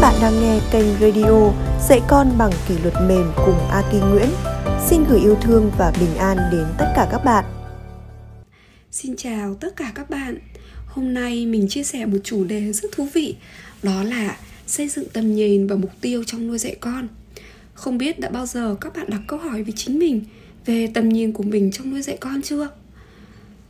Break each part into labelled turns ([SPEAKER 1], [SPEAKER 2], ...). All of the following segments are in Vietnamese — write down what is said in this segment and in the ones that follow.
[SPEAKER 1] bạn đang nghe kênh radio Dạy con bằng kỷ luật mềm cùng Aki Nguyễn. Xin gửi yêu thương và bình an đến tất cả các bạn.
[SPEAKER 2] Xin chào tất cả các bạn. Hôm nay mình chia sẻ một chủ đề rất thú vị, đó là xây dựng tầm nhìn và mục tiêu trong nuôi dạy con. Không biết đã bao giờ các bạn đặt câu hỏi với chính mình về tầm nhìn của mình trong nuôi dạy con chưa?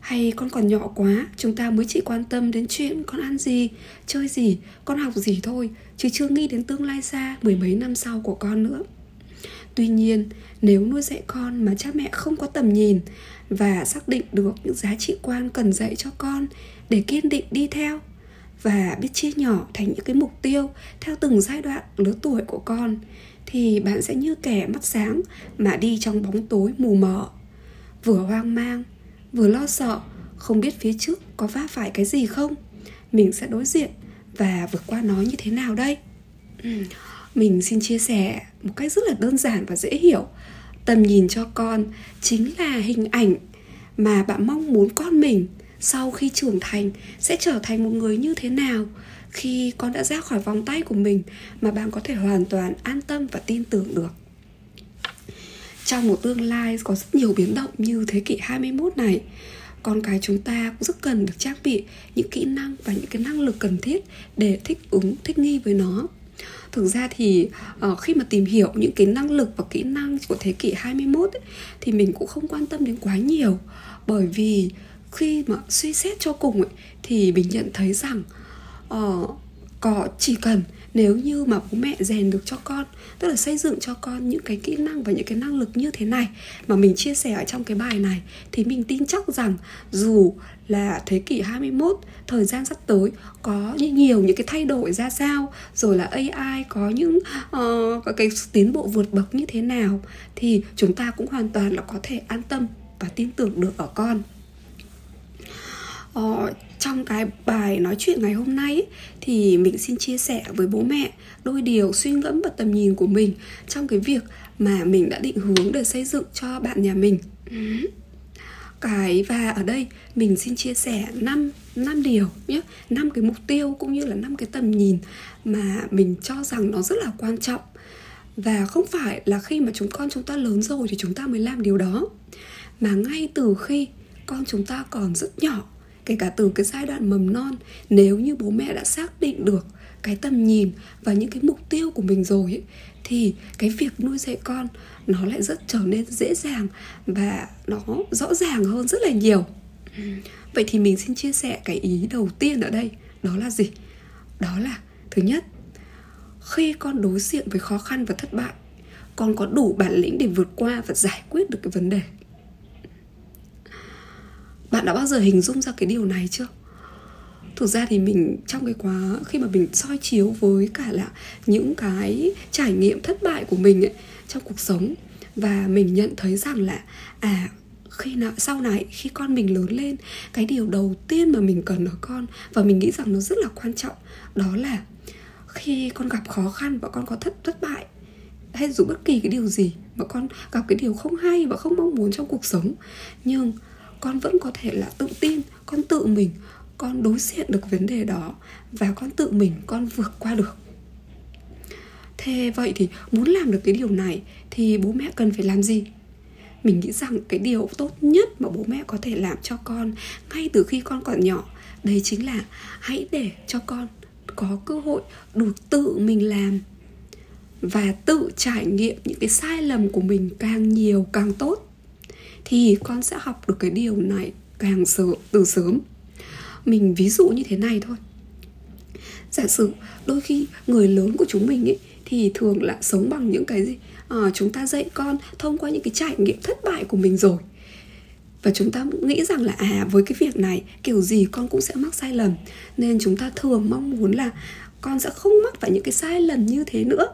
[SPEAKER 2] Hay con còn nhỏ quá, chúng ta mới chỉ quan tâm đến chuyện con ăn gì, chơi gì, con học gì thôi, chứ chưa nghĩ đến tương lai xa mười mấy năm sau của con nữa. Tuy nhiên, nếu nuôi dạy con mà cha mẹ không có tầm nhìn và xác định được những giá trị quan cần dạy cho con để kiên định đi theo và biết chia nhỏ thành những cái mục tiêu theo từng giai đoạn lứa tuổi của con thì bạn sẽ như kẻ mắt sáng mà đi trong bóng tối mù mờ vừa hoang mang vừa lo sợ, không biết phía trước có va phải cái gì không. Mình sẽ đối diện và vượt qua nó như thế nào đây? Mình xin chia sẻ một cách rất là đơn giản và dễ hiểu. Tầm nhìn cho con chính là hình ảnh mà bạn mong muốn con mình sau khi trưởng thành sẽ trở thành một người như thế nào. Khi con đã ra khỏi vòng tay của mình mà bạn có thể hoàn toàn an tâm và tin tưởng được trong một tương lai có rất nhiều biến động như thế kỷ 21 này. Con cái chúng ta cũng rất cần được trang bị những kỹ năng và những cái năng lực cần thiết để thích ứng thích nghi với nó. Thực ra thì uh, khi mà tìm hiểu những cái năng lực và kỹ năng của thế kỷ 21 ấy, thì mình cũng không quan tâm đến quá nhiều. Bởi vì khi mà suy xét cho cùng ấy, thì mình nhận thấy rằng uh, có chỉ cần nếu như mà bố mẹ rèn được cho con tức là xây dựng cho con những cái kỹ năng và những cái năng lực như thế này mà mình chia sẻ ở trong cái bài này thì mình tin chắc rằng dù là thế kỷ 21 thời gian sắp tới có nhiều những cái thay đổi ra sao rồi là AI có những uh, cái tiến bộ vượt bậc như thế nào thì chúng ta cũng hoàn toàn là có thể an tâm và tin tưởng được ở con. Uh, trong cái bài nói chuyện ngày hôm nay thì mình xin chia sẻ với bố mẹ đôi điều suy ngẫm và tầm nhìn của mình trong cái việc mà mình đã định hướng để xây dựng cho bạn nhà mình ừ. cái và ở đây mình xin chia sẻ 5 năm điều nhé, năm cái mục tiêu cũng như là năm cái tầm nhìn mà mình cho rằng nó rất là quan trọng. Và không phải là khi mà chúng con chúng ta lớn rồi thì chúng ta mới làm điều đó, mà ngay từ khi con chúng ta còn rất nhỏ kể cả từ cái giai đoạn mầm non nếu như bố mẹ đã xác định được cái tầm nhìn và những cái mục tiêu của mình rồi ấy, thì cái việc nuôi dạy con nó lại rất trở nên dễ dàng và nó rõ ràng hơn rất là nhiều. Vậy thì mình xin chia sẻ cái ý đầu tiên ở đây đó là gì? Đó là thứ nhất khi con đối diện với khó khăn và thất bại con có đủ bản lĩnh để vượt qua và giải quyết được cái vấn đề bạn đã bao giờ hình dung ra cái điều này chưa? Thực ra thì mình trong cái quá khi mà mình soi chiếu với cả là những cái trải nghiệm thất bại của mình ấy, trong cuộc sống và mình nhận thấy rằng là à khi nào sau này khi con mình lớn lên cái điều đầu tiên mà mình cần ở con và mình nghĩ rằng nó rất là quan trọng đó là khi con gặp khó khăn và con có thất thất bại hay dù bất kỳ cái điều gì mà con gặp cái điều không hay và không mong muốn trong cuộc sống nhưng con vẫn có thể là tự tin, con tự mình, con đối diện được vấn đề đó và con tự mình, con vượt qua được. Thế vậy thì muốn làm được cái điều này thì bố mẹ cần phải làm gì? Mình nghĩ rằng cái điều tốt nhất mà bố mẹ có thể làm cho con ngay từ khi con còn nhỏ, đấy chính là hãy để cho con có cơ hội được tự mình làm và tự trải nghiệm những cái sai lầm của mình càng nhiều càng tốt thì con sẽ học được cái điều này càng sớm từ sớm. Mình ví dụ như thế này thôi. Giả sử đôi khi người lớn của chúng mình ấy thì thường là sống bằng những cái gì? À, chúng ta dạy con thông qua những cái trải nghiệm thất bại của mình rồi. Và chúng ta nghĩ rằng là à với cái việc này kiểu gì con cũng sẽ mắc sai lầm. Nên chúng ta thường mong muốn là con sẽ không mắc phải những cái sai lầm như thế nữa.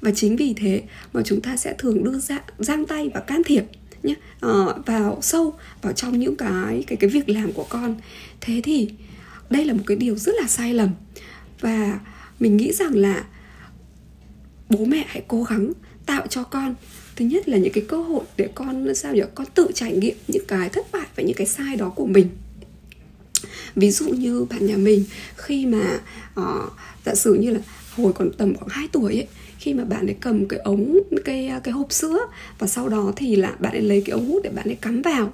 [SPEAKER 2] Và chính vì thế mà chúng ta sẽ thường đưa ra giang tay và can thiệp nhé uh, ờ, vào sâu vào trong những cái cái cái việc làm của con. Thế thì đây là một cái điều rất là sai lầm. Và mình nghĩ rằng là bố mẹ hãy cố gắng tạo cho con thứ nhất là những cái cơ hội để con sao nhỉ con tự trải nghiệm những cái thất bại và những cái sai đó của mình. Ví dụ như bạn nhà mình khi mà uh, giả sử như là hồi còn tầm khoảng 2 tuổi ấy khi mà bạn ấy cầm cái ống, cái cái hộp sữa và sau đó thì là bạn ấy lấy cái ống hút để bạn ấy cắm vào.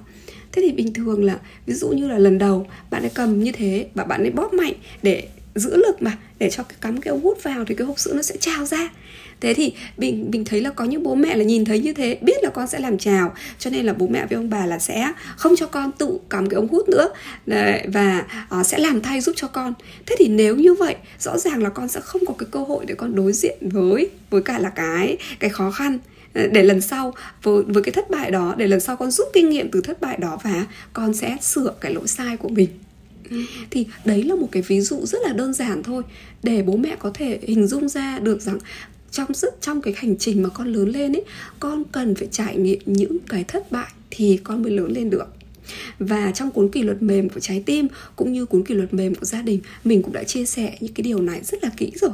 [SPEAKER 2] Thế thì bình thường là, ví dụ như là lần đầu bạn ấy cầm như thế và bạn ấy bóp mạnh để giữ lực mà để cho cái cắm cái ống hút vào thì cái hộp sữa nó sẽ trào ra. Thế thì mình mình thấy là có những bố mẹ là nhìn thấy như thế biết là con sẽ làm trào cho nên là bố mẹ với ông bà là sẽ không cho con tự cắm cái ống hút nữa. Đấy, và uh, sẽ làm thay giúp cho con. Thế thì nếu như vậy rõ ràng là con sẽ không có cái cơ hội để con đối diện với với cả là cái cái khó khăn ờ, để lần sau với với cái thất bại đó để lần sau con rút kinh nghiệm từ thất bại đó và con sẽ sửa cái lỗi sai của mình thì đấy là một cái ví dụ rất là đơn giản thôi. Để bố mẹ có thể hình dung ra được rằng trong rất, trong cái hành trình mà con lớn lên ấy, con cần phải trải nghiệm những cái thất bại thì con mới lớn lên được. Và trong cuốn kỷ luật mềm của trái tim cũng như cuốn kỷ luật mềm của gia đình, mình cũng đã chia sẻ những cái điều này rất là kỹ rồi.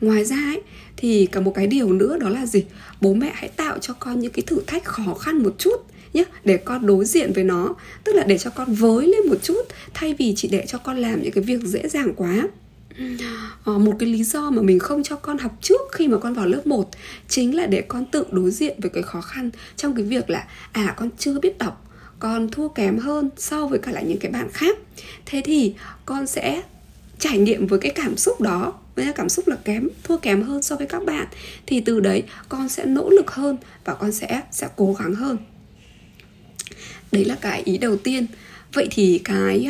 [SPEAKER 2] Ngoài ra ấy, thì cả một cái điều nữa đó là gì? Bố mẹ hãy tạo cho con những cái thử thách khó khăn một chút nhé để con đối diện với nó. Tức là để cho con với lên một chút thay vì chỉ để cho con làm những cái việc dễ dàng quá. À, một cái lý do mà mình không cho con học trước khi mà con vào lớp 1 chính là để con tự đối diện với cái khó khăn trong cái việc là à con chưa biết đọc con thua kém hơn so với cả lại những cái bạn khác. Thế thì con sẽ trải nghiệm với cái cảm xúc đó với cảm xúc là kém thua kém hơn so với các bạn. Thì từ đấy con sẽ nỗ lực hơn và con sẽ sẽ cố gắng hơn đấy là cái ý đầu tiên. Vậy thì cái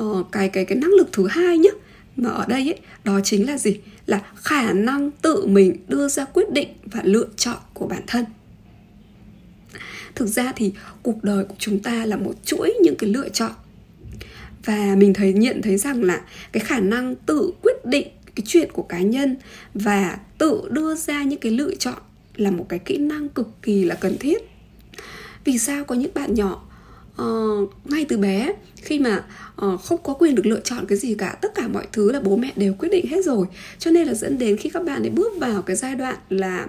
[SPEAKER 2] uh, cái cái cái năng lực thứ hai nhé mà ở đây ấy đó chính là gì? Là khả năng tự mình đưa ra quyết định và lựa chọn của bản thân. Thực ra thì cuộc đời của chúng ta là một chuỗi những cái lựa chọn. Và mình thấy nhận thấy rằng là cái khả năng tự quyết định cái chuyện của cá nhân và tự đưa ra những cái lựa chọn là một cái kỹ năng cực kỳ là cần thiết vì sao có những bạn nhỏ uh, ngay từ bé khi mà uh, không có quyền được lựa chọn cái gì cả tất cả mọi thứ là bố mẹ đều quyết định hết rồi. Cho nên là dẫn đến khi các bạn ấy bước vào cái giai đoạn là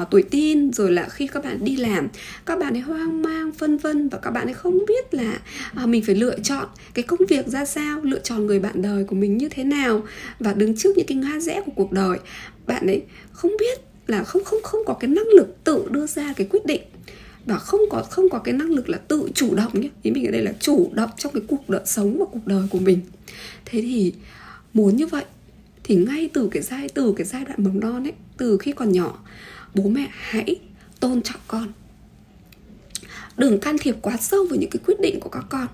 [SPEAKER 2] uh, tuổi tin rồi là khi các bạn đi làm các bạn ấy hoang mang phân vân và các bạn ấy không biết là uh, mình phải lựa chọn cái công việc ra sao lựa chọn người bạn đời của mình như thế nào và đứng trước những cái ngã rẽ của cuộc đời. Bạn ấy không biết là không không không có cái năng lực tự đưa ra cái quyết định và không có không có cái năng lực là tự chủ động nhé. Ý mình ở đây là chủ động trong cái cuộc đời, sống và cuộc đời của mình. Thế thì muốn như vậy thì ngay từ cái giai, từ cái giai đoạn mầm non ấy, từ khi còn nhỏ, bố mẹ hãy tôn trọng con. Đừng can thiệp quá sâu vào những cái quyết định của các con.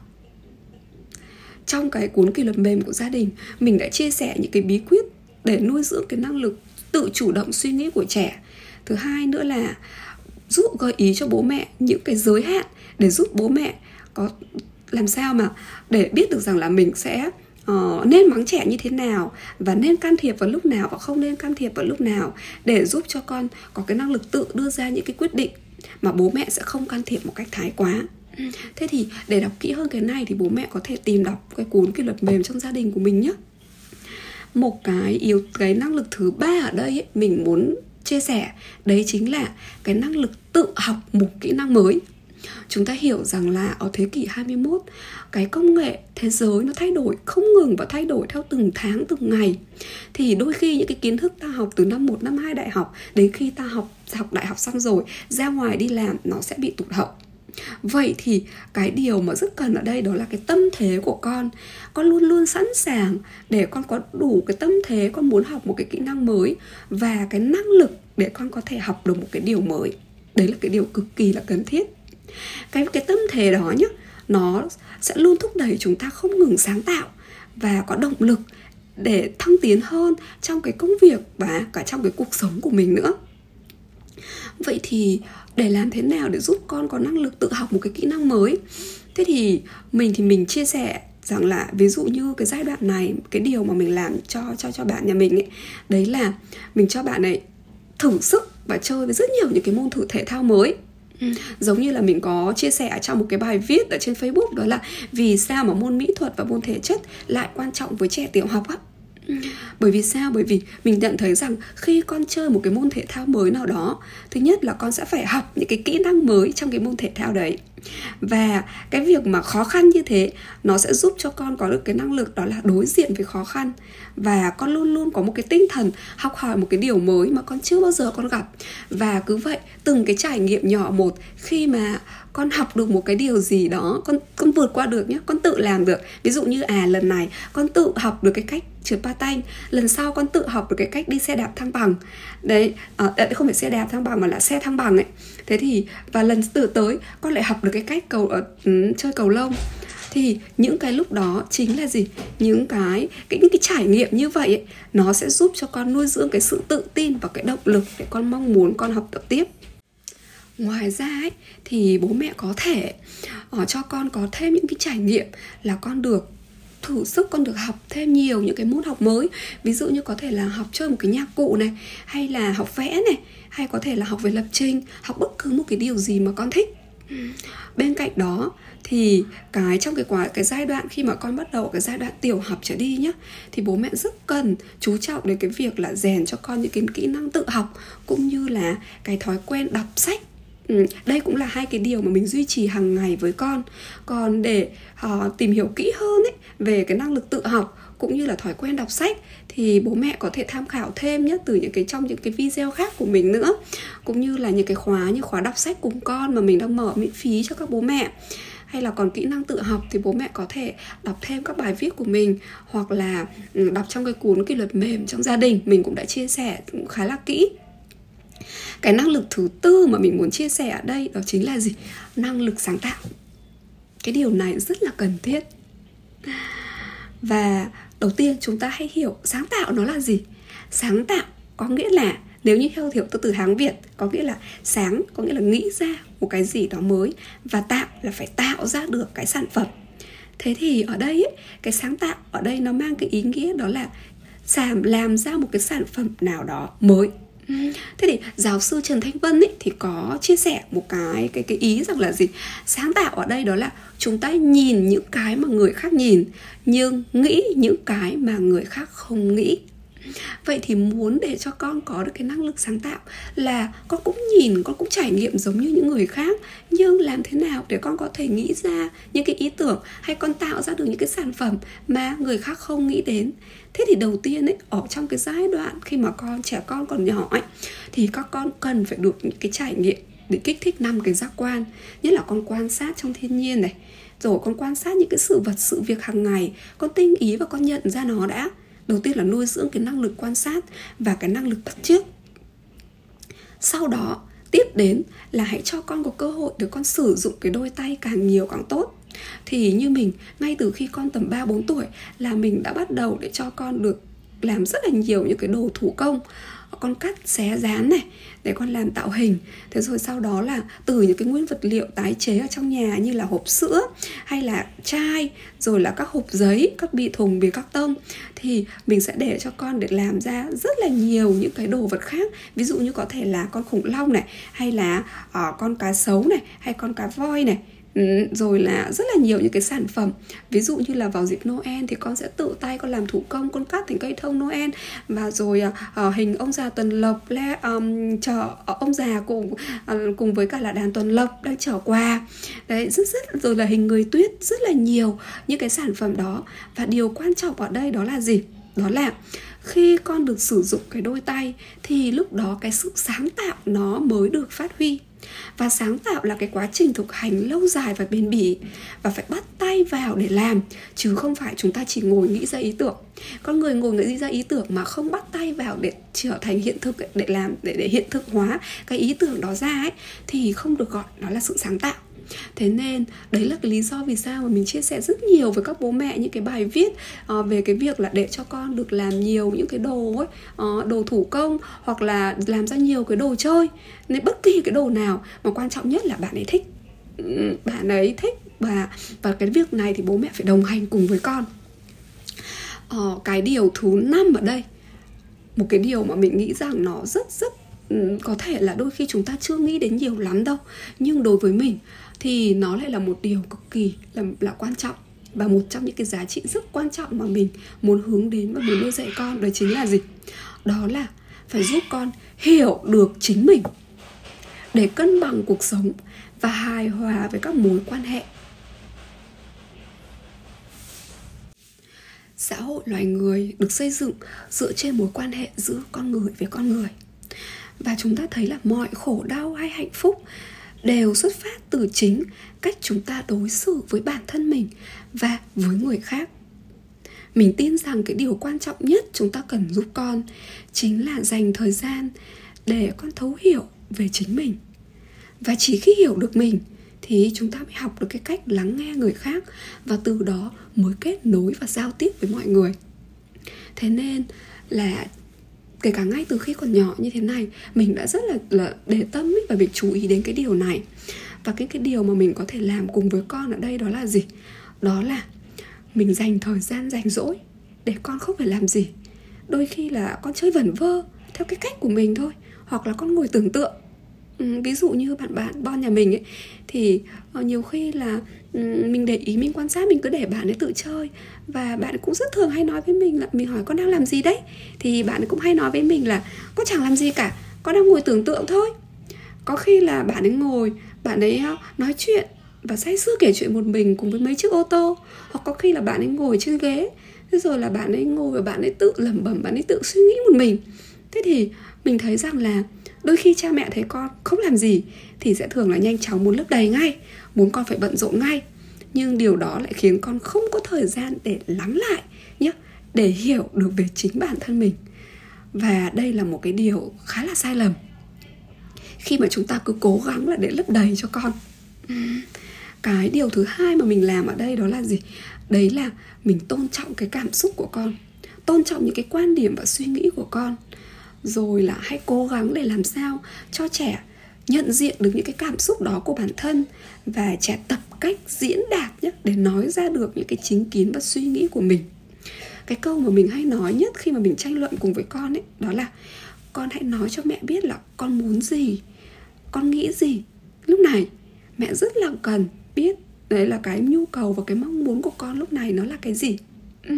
[SPEAKER 2] Trong cái cuốn kỷ luật mềm của gia đình, mình đã chia sẻ những cái bí quyết để nuôi dưỡng cái năng lực tự chủ động suy nghĩ của trẻ. Thứ hai nữa là giúp gợi ý cho bố mẹ những cái giới hạn để giúp bố mẹ có làm sao mà để biết được rằng là mình sẽ uh, nên mắng trẻ như thế nào và nên can thiệp vào lúc nào và không nên can thiệp vào lúc nào để giúp cho con có cái năng lực tự đưa ra những cái quyết định mà bố mẹ sẽ không can thiệp một cách thái quá. Thế thì để đọc kỹ hơn cái này thì bố mẹ có thể tìm đọc cái cuốn kỷ luật mềm trong gia đình của mình nhé một cái yếu cái năng lực thứ ba ở đây ấy, mình muốn chia sẻ, đấy chính là cái năng lực tự học một kỹ năng mới. Chúng ta hiểu rằng là ở thế kỷ 21 cái công nghệ thế giới nó thay đổi, không ngừng và thay đổi theo từng tháng, từng ngày. Thì đôi khi những cái kiến thức ta học từ năm 1 năm 2 đại học, đến khi ta học học đại học xong rồi, ra ngoài đi làm, nó sẽ bị tụt hậu vậy thì cái điều mà rất cần ở đây đó là cái tâm thế của con. Con luôn luôn sẵn sàng để con có đủ cái tâm thế, con muốn học một cái kỹ năng mới và cái năng lực để con có thể học được một cái điều mới. Đấy là cái điều cực kỳ là cần thiết. Cái cái tâm thế đó nhá, nó sẽ luôn thúc đẩy chúng ta không ngừng sáng tạo và có động lực để thăng tiến hơn trong cái công việc và cả trong cái cuộc sống của mình nữa vậy thì để làm thế nào để giúp con có năng lực tự học một cái kỹ năng mới? Thế thì mình thì mình chia sẻ rằng là ví dụ như cái giai đoạn này cái điều mà mình làm cho cho cho bạn nhà mình ấy đấy là mình cho bạn này thử sức và chơi với rất nhiều những cái môn thử thể thao mới. Ừ. giống như là mình có chia sẻ trong một cái bài viết ở trên Facebook đó là vì sao mà môn mỹ thuật và môn thể chất lại quan trọng với trẻ tiểu học á bởi vì sao? Bởi vì mình nhận thấy rằng khi con chơi một cái môn thể thao mới nào đó, thứ nhất là con sẽ phải học những cái kỹ năng mới trong cái môn thể thao đấy và cái việc mà khó khăn như thế nó sẽ giúp cho con có được cái năng lực đó là đối diện với khó khăn. Và con luôn luôn có một cái tinh thần học hỏi một cái điều mới mà con chưa bao giờ con gặp. Và cứ vậy từng cái trải nghiệm nhỏ một khi mà con học được một cái điều gì đó con con vượt qua được nhé con tự làm được. Ví dụ như à lần này con tự học được cái cách trượt patin lần sau con tự học được cái cách đi xe đạp thăng bằng. Đấy à, không phải xe đạp thăng bằng mà là xe thăng bằng ấy. Thế thì và lần tự tới con lại học được cái cách cầu uh, chơi cầu lông. Thì những cái lúc đó chính là gì? Những cái cái những cái trải nghiệm như vậy ấy, nó sẽ giúp cho con nuôi dưỡng cái sự tự tin và cái động lực để con mong muốn con học tập tiếp. Ngoài ra ấy, thì bố mẹ có thể uh, cho con có thêm những cái trải nghiệm là con được thử sức con được học thêm nhiều những cái môn học mới. Ví dụ như có thể là học chơi một cái nhạc cụ này hay là học vẽ này hay có thể là học về lập trình học bất cứ một cái điều gì mà con thích bên cạnh đó thì cái trong cái quá cái giai đoạn khi mà con bắt đầu cái giai đoạn tiểu học trở đi nhá thì bố mẹ rất cần chú trọng đến cái việc là rèn cho con những cái kỹ năng tự học cũng như là cái thói quen đọc sách. Ừ, đây cũng là hai cái điều mà mình duy trì hàng ngày với con. Còn để uh, tìm hiểu kỹ hơn ấy, về cái năng lực tự học cũng như là thói quen đọc sách, thì bố mẹ có thể tham khảo thêm nhé, từ những cái trong những cái video khác của mình nữa, cũng như là những cái khóa như khóa đọc sách cùng con mà mình đang mở miễn phí cho các bố mẹ. Hay là còn kỹ năng tự học thì bố mẹ có thể đọc thêm các bài viết của mình, hoặc là ừ, đọc trong cái cuốn kỷ luật mềm trong gia đình, mình cũng đã chia sẻ cũng khá là kỹ. Cái năng lực thứ tư mà mình muốn chia sẻ ở đây đó chính là gì? Năng lực sáng tạo. Cái điều này rất là cần thiết. Và đầu tiên chúng ta hãy hiểu sáng tạo nó là gì. Sáng tạo có nghĩa là nếu như theo hiểu từ từ hán việt có nghĩa là sáng có nghĩa là nghĩ ra một cái gì đó mới và tạo là phải tạo ra được cái sản phẩm. Thế thì ở đây ấy, cái sáng tạo ở đây nó mang cái ý nghĩa đó là làm làm ra một cái sản phẩm nào đó mới thế thì giáo sư trần thanh vân ấy, thì có chia sẻ một cái cái cái ý rằng là gì? Sáng tạo ở đây đó là chúng ta nhìn những cái mà người khác nhìn nhưng nghĩ những cái mà người khác không nghĩ vậy thì muốn để cho con có được cái năng lực sáng tạo là con cũng nhìn, con cũng trải nghiệm giống như những người khác. Nhưng làm thế nào để con có thể nghĩ ra những cái ý tưởng hay con tạo ra được những cái sản phẩm mà người khác không nghĩ đến? Thế thì đầu tiên ấy, ở trong cái giai đoạn khi mà con, trẻ con còn nhỏ ấy, thì các con cần phải được những cái trải nghiệm để kích thích năm cái giác quan. Nhất là con quan sát trong thiên nhiên này. Rồi con quan sát những cái sự vật, sự việc hàng ngày. Con tinh ý và con nhận ra nó đã đầu tiên là nuôi dưỡng cái năng lực quan sát và cái năng lực bắt chước. Sau đó, tiếp đến là hãy cho con có cơ hội để con sử dụng cái đôi tay càng nhiều càng tốt. Thì như mình, ngay từ khi con tầm 3 4 tuổi là mình đã bắt đầu để cho con được làm rất là nhiều những cái đồ thủ công con cắt xé dán này để con làm tạo hình. Thế rồi sau đó là từ những cái nguyên vật liệu tái chế ở trong nhà như là hộp sữa hay là chai rồi là các hộp giấy các bị thùng bìa các tông thì mình sẽ để cho con để làm ra rất là nhiều những cái đồ vật khác. Ví dụ như có thể là con khủng long này hay là uh, con cá sấu này hay con cá voi này. Ừ, rồi là rất là nhiều những cái sản phẩm. Ví dụ như là vào dịp Noel thì con sẽ tự tay con làm thủ công con cắt thành cây thông Noel. Và rồi uh, hình ông già tuần lộc le um, chở uh, ông già cùng uh, cùng với cả là đàn tuần lộc đang chở quà. Đấy rất rất rồi là hình người tuyết rất là nhiều những cái sản phẩm đó. Và điều quan trọng ở đây đó là gì? Đó là khi con được sử dụng cái đôi tay thì lúc đó cái sự sáng tạo nó mới được phát huy và sáng tạo là cái quá trình thực hành lâu dài và bền bỉ. Và phải bắt tay vào để làm, chứ không phải chúng ta chỉ ngồi nghĩ ra ý tưởng. Con người ngồi nghĩ ra ý tưởng mà không bắt tay vào để trở thành hiện thực để làm, để để hiện thực hóa cái ý tưởng đó ra ấy, thì không được gọi đó là sự sáng tạo thế nên đấy là cái lý do vì sao mà mình chia sẻ rất nhiều với các bố mẹ những cái bài viết uh, về cái việc là để cho con được làm nhiều những cái đồ ấy uh, đồ thủ công hoặc là làm ra nhiều cái đồ chơi. Nên bất kỳ cái đồ nào mà quan trọng nhất là bạn ấy thích. Bạn ấy thích và và cái việc này thì bố mẹ phải đồng hành cùng với con. Ờ, cái điều thứ năm ở đây một cái điều mà mình nghĩ rằng nó rất rất có thể là đôi khi chúng ta chưa nghĩ đến nhiều lắm đâu. Nhưng đối với mình thì nó lại là một điều cực kỳ là, là quan trọng và một trong những cái giá trị rất quan trọng mà mình muốn hướng đến và muốn nuôi dạy con đó chính là gì? Đó là phải giúp con hiểu được chính mình để cân bằng cuộc sống và hài hòa với các mối quan hệ. Xã hội loài người được xây dựng dựa trên mối quan hệ giữa con người với con người. Và chúng ta thấy là mọi khổ đau hay hạnh phúc đều xuất phát từ chính cách chúng ta đối xử với bản thân mình và với người khác. Mình tin rằng cái điều quan trọng nhất chúng ta cần giúp con chính là dành thời gian để con thấu hiểu về chính mình. Và chỉ khi hiểu được mình thì chúng ta mới học được cái cách lắng nghe người khác và từ đó mới kết nối và giao tiếp với mọi người. Thế nên là kể cả ngay từ khi còn nhỏ như thế này, mình đã rất là là để tâm ý và việc chú ý đến cái điều này. Và cái cái điều mà mình có thể làm cùng với con ở đây đó là gì? Đó là mình dành thời gian rảnh rỗi để con không phải làm gì. Đôi khi là con chơi vẩn vơ theo cái cách của mình thôi, hoặc là con ngồi tưởng tượng ừ, ví dụ như bạn bạn bon nhà mình ấy thì uh, nhiều khi là um, mình để ý mình quan sát mình cứ để bạn ấy tự chơi. Và bạn cũng rất thường hay nói với mình là mình hỏi con đang làm gì đấy? Thì bạn cũng hay nói với mình là con chẳng làm gì cả con đang ngồi tưởng tượng thôi. Có khi là bạn ấy ngồi bạn ấy ờ, nói chuyện và say sưa kể chuyện một mình cùng với mấy chiếc ô tô. Hoặc có khi là bạn ấy ngồi trên ghế thế rồi là bạn ấy ngồi và bạn ấy tự lẩm bẩm bạn ấy tự suy nghĩ một mình. Thế thì mình thấy rằng là đôi khi cha mẹ thấy con không làm gì thì sẽ thường là nhanh chóng muốn lấp đầy ngay, muốn con phải bận rộn ngay. Nhưng điều đó lại khiến con không có thời gian để lắng lại nhé để hiểu được về chính bản thân mình. Và đây là một cái điều khá là sai lầm. Khi mà chúng ta cứ cố gắng là để lấp đầy cho con. Cái điều thứ hai mà mình làm ở đây đó là gì? Đấy là mình tôn trọng cái cảm xúc của con, tôn trọng những cái quan điểm và suy nghĩ của con rồi là hãy cố gắng để làm sao cho trẻ nhận diện được những cái cảm xúc đó của bản thân và trẻ tập cách diễn đạt nhé để nói ra được những cái chính kiến và suy nghĩ của mình. Cái câu mà mình hay nói nhất khi mà mình tranh luận cùng với con ấy, đó là con hãy nói cho mẹ biết là con muốn gì, con nghĩ gì. Lúc này, mẹ rất là cần biết đấy là cái nhu cầu và cái mong muốn của con lúc này nó là cái gì. Ừ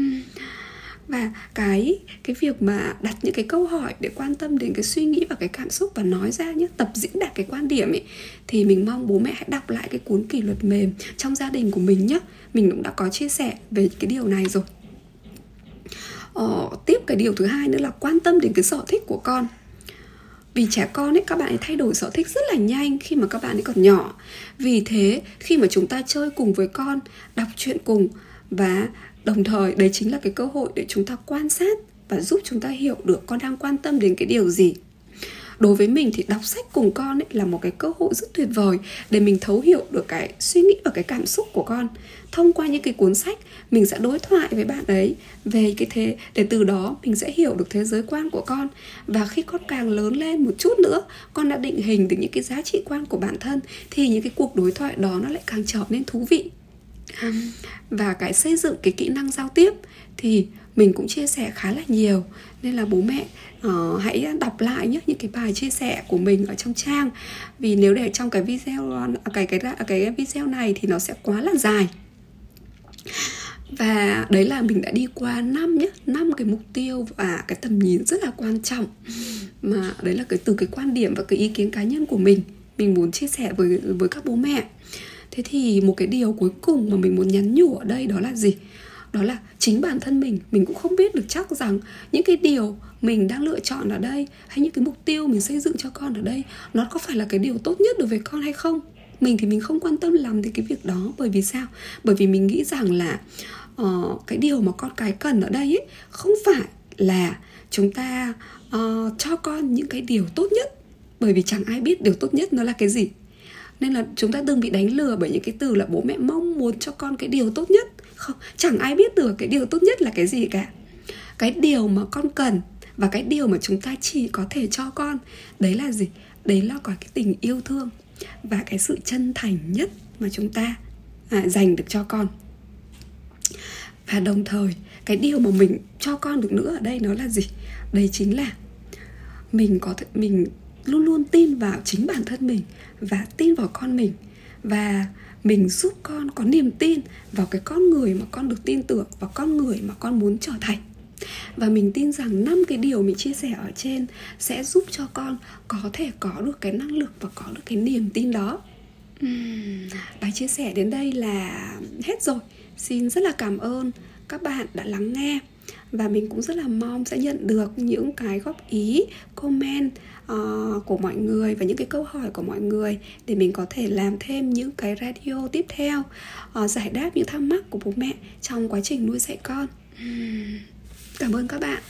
[SPEAKER 2] và cái cái việc mà đặt những cái câu hỏi để quan tâm đến cái suy nghĩ và cái cảm xúc và nói ra nhé tập diễn đạt cái quan điểm ấy thì mình mong bố mẹ hãy đọc lại cái cuốn kỷ luật mềm trong gia đình của mình nhé mình cũng đã có chia sẻ về cái điều này rồi. Ờ, tiếp cái điều thứ hai nữa là quan tâm đến cái sở thích của con. Vì trẻ con ấy các bạn ấy thay đổi sở thích rất là nhanh khi mà các bạn ấy còn nhỏ. Vì thế khi mà chúng ta chơi cùng với con đọc truyện cùng và đồng thời, đấy chính là cái cơ hội để chúng ta quan sát và giúp chúng ta hiểu được con đang quan tâm đến cái điều gì. Đối với mình thì đọc sách cùng con ấy là một cái cơ hội rất tuyệt vời để mình thấu hiểu được cái suy nghĩ và cái cảm xúc của con. Thông qua những cái cuốn sách, mình sẽ đối thoại với bạn ấy về cái thế, để từ đó mình sẽ hiểu được thế giới quan của con. Và khi con càng lớn lên một chút nữa, con đã định hình được những cái giá trị quan của bản thân, thì những cái cuộc đối thoại đó nó lại càng trở nên thú vị và cái xây dựng cái kỹ năng giao tiếp thì mình cũng chia sẻ khá là nhiều. Nên là bố mẹ uh, hãy đọc lại nhé những cái bài chia sẻ của mình ở trong trang. Vì nếu để trong cái video à, cái cái cái video này thì nó sẽ quá là dài. Và đấy là mình đã đi qua năm nhé năm cái mục tiêu và cái tầm nhìn rất là quan trọng. Mà đấy là cái từ cái quan điểm và cái ý kiến cá nhân của mình mình muốn chia sẻ với với các bố mẹ thế thì một cái điều cuối cùng mà mình muốn nhắn nhủ ở đây đó là gì? Đó là chính bản thân mình mình cũng không biết được chắc rằng những cái điều mình đang lựa chọn ở đây hay những cái mục tiêu mình xây dựng cho con ở đây nó có phải là cái điều tốt nhất đối với con hay không? Mình thì mình không quan tâm làm đến cái việc đó. Bởi vì sao? Bởi vì mình nghĩ rằng là uh, cái điều mà con cái cần ở đây ấy, không phải là chúng ta uh, cho con những cái điều tốt nhất. Bởi vì chẳng ai biết điều tốt nhất nó là cái gì nên là chúng ta đừng bị đánh lừa bởi những cái từ là bố mẹ mong muốn cho con cái điều tốt nhất. Không chẳng ai biết được cái điều tốt nhất là cái gì cả. Cái điều mà con cần và cái điều mà chúng ta chỉ có thể cho con đấy là gì? Đấy là có cái tình yêu thương và cái sự chân thành nhất mà chúng ta à, dành được cho con. Và đồng thời cái điều mà mình cho con được nữa ở đây nó là gì? Đấy chính là mình có thể mình luôn luôn tin vào chính bản thân mình và tin vào con mình. Và mình giúp con có niềm tin vào cái con người mà con được tin tưởng và con người mà con muốn trở thành. Và mình tin rằng năm cái điều mình chia sẻ ở trên sẽ giúp cho con có thể có được cái năng lực và có được cái niềm tin đó. Uhm, bài chia sẻ đến đây là hết rồi. Xin rất là cảm ơn các bạn đã lắng nghe và mình cũng rất là mong sẽ nhận được những cái góp ý comment uh, của mọi người và những cái câu hỏi của mọi người để mình có thể làm thêm những cái radio tiếp theo uh, giải đáp những thắc mắc của bố mẹ trong quá trình nuôi dạy con. Cảm ơn các bạn.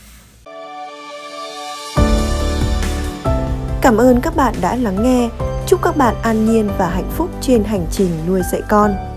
[SPEAKER 1] Cảm ơn các bạn đã lắng nghe. Chúc các bạn an nhiên và hạnh phúc trên hành trình nuôi dạy con.